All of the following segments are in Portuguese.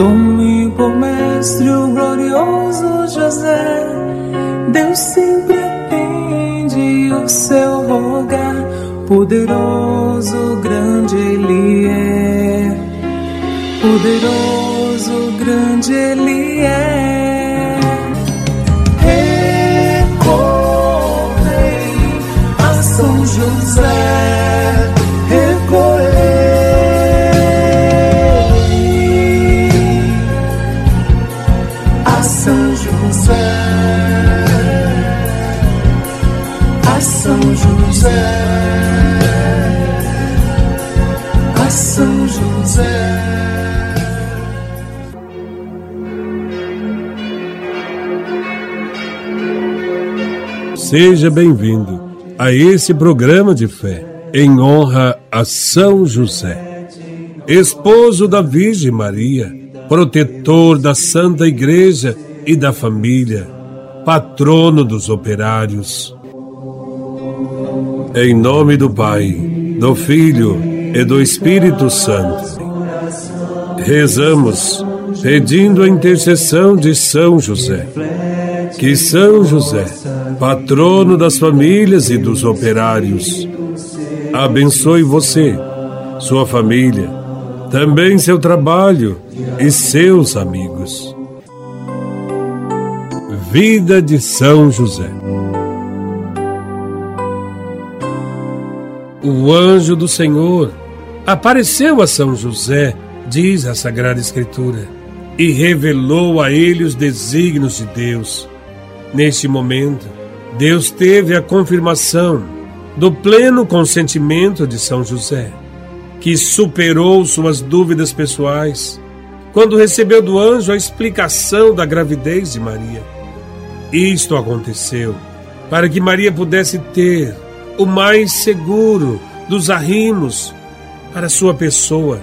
Tome por mestre o glorioso José, Deus sempre atende o seu rogar, poderoso, grande Ele é, poderoso, grande Ele é. São José, a São José. Seja bem-vindo a esse programa de fé em honra a São José, esposo da Virgem Maria, protetor da Santa Igreja e da família, patrono dos operários. Em nome do Pai, do Filho e do Espírito Santo, rezamos pedindo a intercessão de São José. Que São José, patrono das famílias e dos operários, abençoe você, sua família, também seu trabalho e seus amigos. Vida de São José. O anjo do Senhor apareceu a São José, diz a Sagrada Escritura, e revelou a ele os desígnios de Deus. Neste momento, Deus teve a confirmação do pleno consentimento de São José, que superou suas dúvidas pessoais quando recebeu do anjo a explicação da gravidez de Maria. Isto aconteceu para que Maria pudesse ter o mais seguro dos arrimos para sua pessoa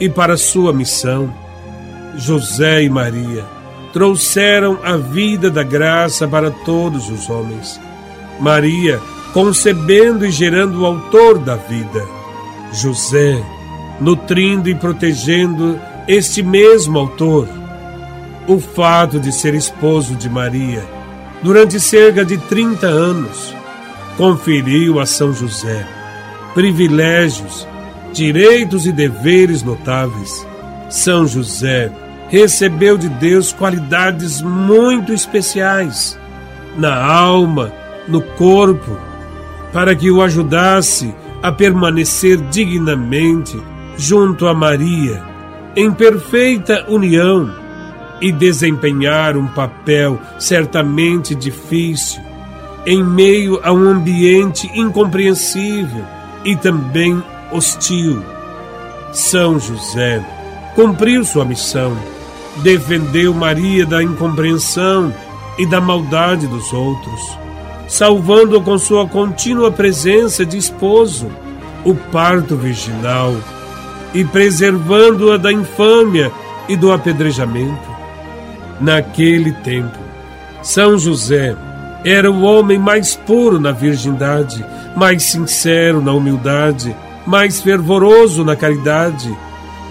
e para sua missão. José e Maria trouxeram a vida da graça para todos os homens. Maria, concebendo e gerando o autor da vida. José, nutrindo e protegendo este mesmo autor. O fato de ser esposo de Maria, durante cerca de 30 anos, conferiu a São José privilégios, direitos e deveres notáveis. São José recebeu de Deus qualidades muito especiais na alma, no corpo, para que o ajudasse a permanecer dignamente junto a Maria, em perfeita união, e desempenhar um papel certamente difícil, em meio a um ambiente incompreensível e também hostil. São José cumpriu sua missão defendeu Maria da incompreensão e da maldade dos outros, salvando-a com sua contínua presença de esposo, o parto virginal, e preservando-a da infâmia e do apedrejamento. Naquele tempo, São José era o homem mais puro na virgindade, mais sincero na humildade, mais fervoroso na caridade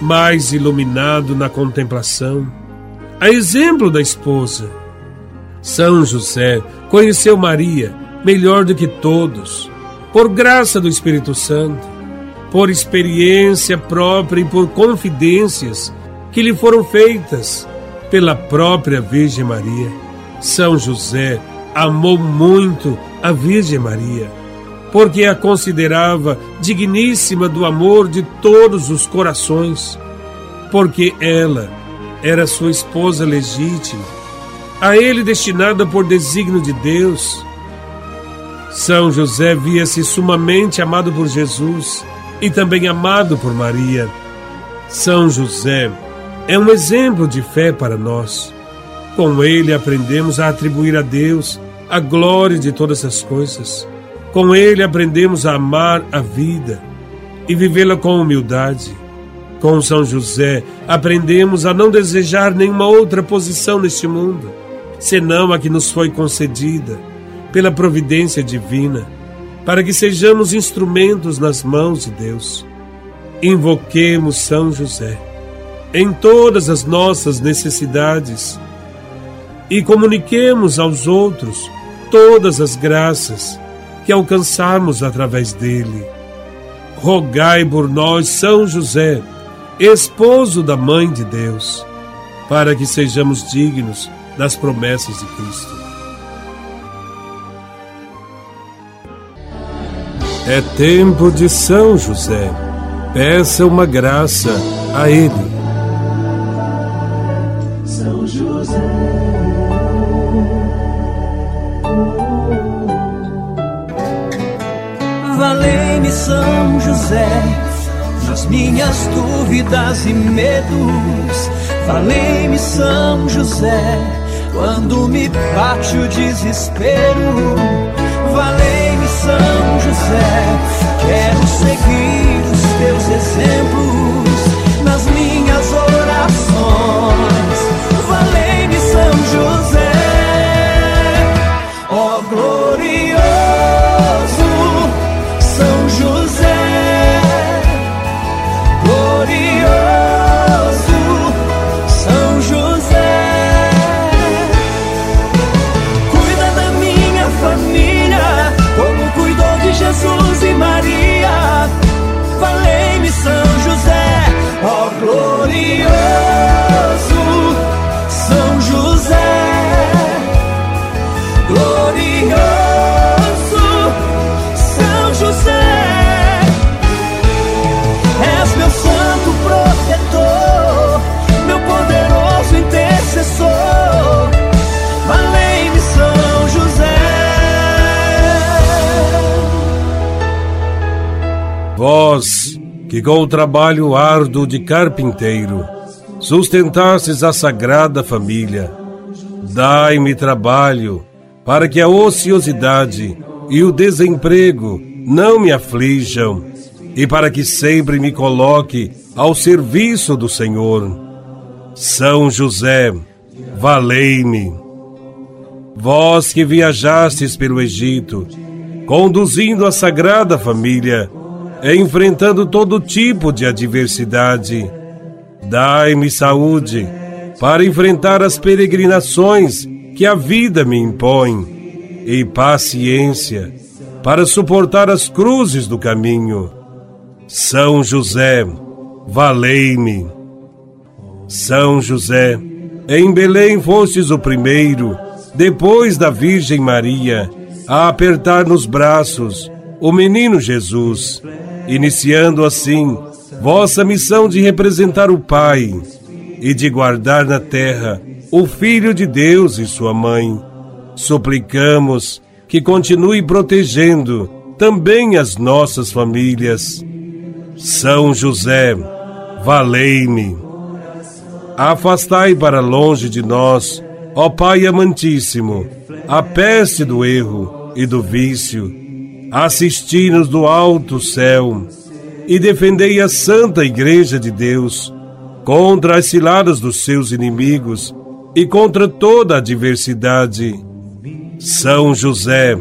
mais iluminado na contemplação. A exemplo da esposa, São José conheceu Maria melhor do que todos, por graça do Espírito Santo, por experiência própria e por confidências que lhe foram feitas pela própria Virgem Maria. São José amou muito a Virgem Maria porque a considerava digníssima do amor de todos os corações, porque ela era sua esposa legítima, a ele destinada por desígnio de Deus. São José via-se sumamente amado por Jesus e também amado por Maria. São José é um exemplo de fé para nós. Com ele aprendemos a atribuir a Deus a glória de todas as coisas com ele aprendemos a amar a vida e vivê-la com humildade. Com São José aprendemos a não desejar nenhuma outra posição neste mundo, senão a que nos foi concedida pela providência divina, para que sejamos instrumentos nas mãos de Deus. Invoquemos São José. em todas as nossas necessidades e comuniquemos aos outros todas as graças que alcançarmos através dele. Rogai por nós, São José, esposo da Mãe de Deus, para que sejamos dignos das promessas de Cristo. É tempo de São José. Peça uma graça a Ele. São José. São José nas minhas dúvidas e medos. Valei-me São José quando me bate o desespero. Valei-me São José, quero seguir os teus exemplos nas minhas orações. Valei-me São José, que com o trabalho árduo de carpinteiro sustentastes a sagrada família, dai-me trabalho para que a ociosidade e o desemprego não me aflijam e para que sempre me coloque ao serviço do Senhor. São José, valei-me. Vós que viajastes pelo Egito, conduzindo a Sagrada Família, enfrentando todo tipo de adversidade, dai-me saúde para enfrentar as peregrinações que a vida me impõe, e paciência para suportar as cruzes do caminho. São José, valei-me. São José, em Belém fostes o primeiro, depois da Virgem Maria, a apertar nos braços o menino Jesus, iniciando assim vossa missão de representar o Pai e de guardar na terra o Filho de Deus e sua mãe. Suplicamos que continue protegendo também as nossas famílias. São José, valei-me. Afastai para longe de nós, ó Pai amantíssimo, a peste do erro e do vício. Assisti-nos do alto céu e defendei a Santa Igreja de Deus contra as ciladas dos seus inimigos e contra toda a adversidade. São José,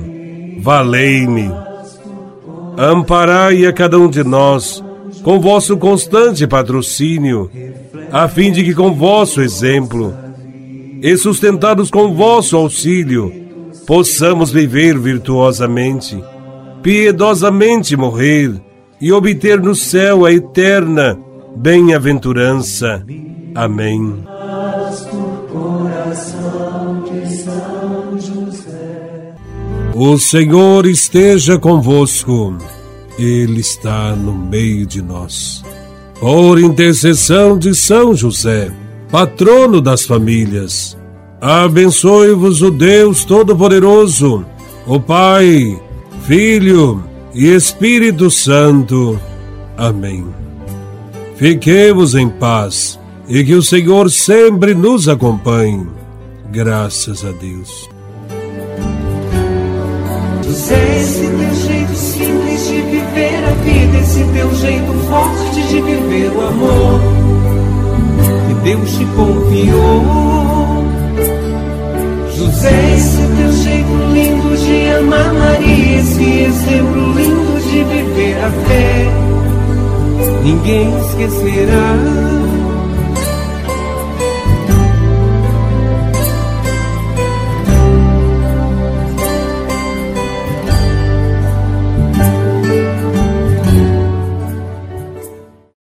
valei-me. Amparai a cada um de nós com vosso constante patrocínio, a fim de que com vosso exemplo e sustentados com vosso auxílio, possamos viver virtuosamente, piedosamente morrer e obter no céu a eterna bem-aventurança. Amém. O Senhor esteja convosco, Ele está no meio de nós. Por intercessão de São José, patrono das famílias, abençoe-vos o Deus Todo-Poderoso, o Pai, Filho e Espírito Santo. Amém. Fiquemos em paz e que o Senhor sempre nos acompanhe. Graças a Deus. Esse teu jeito simples de viver a vida, esse teu jeito forte de viver o amor que Deus te confiou. José, esse lindo de amar Maria, esse exemplo lindo de viver a fé, ninguém esquecerá.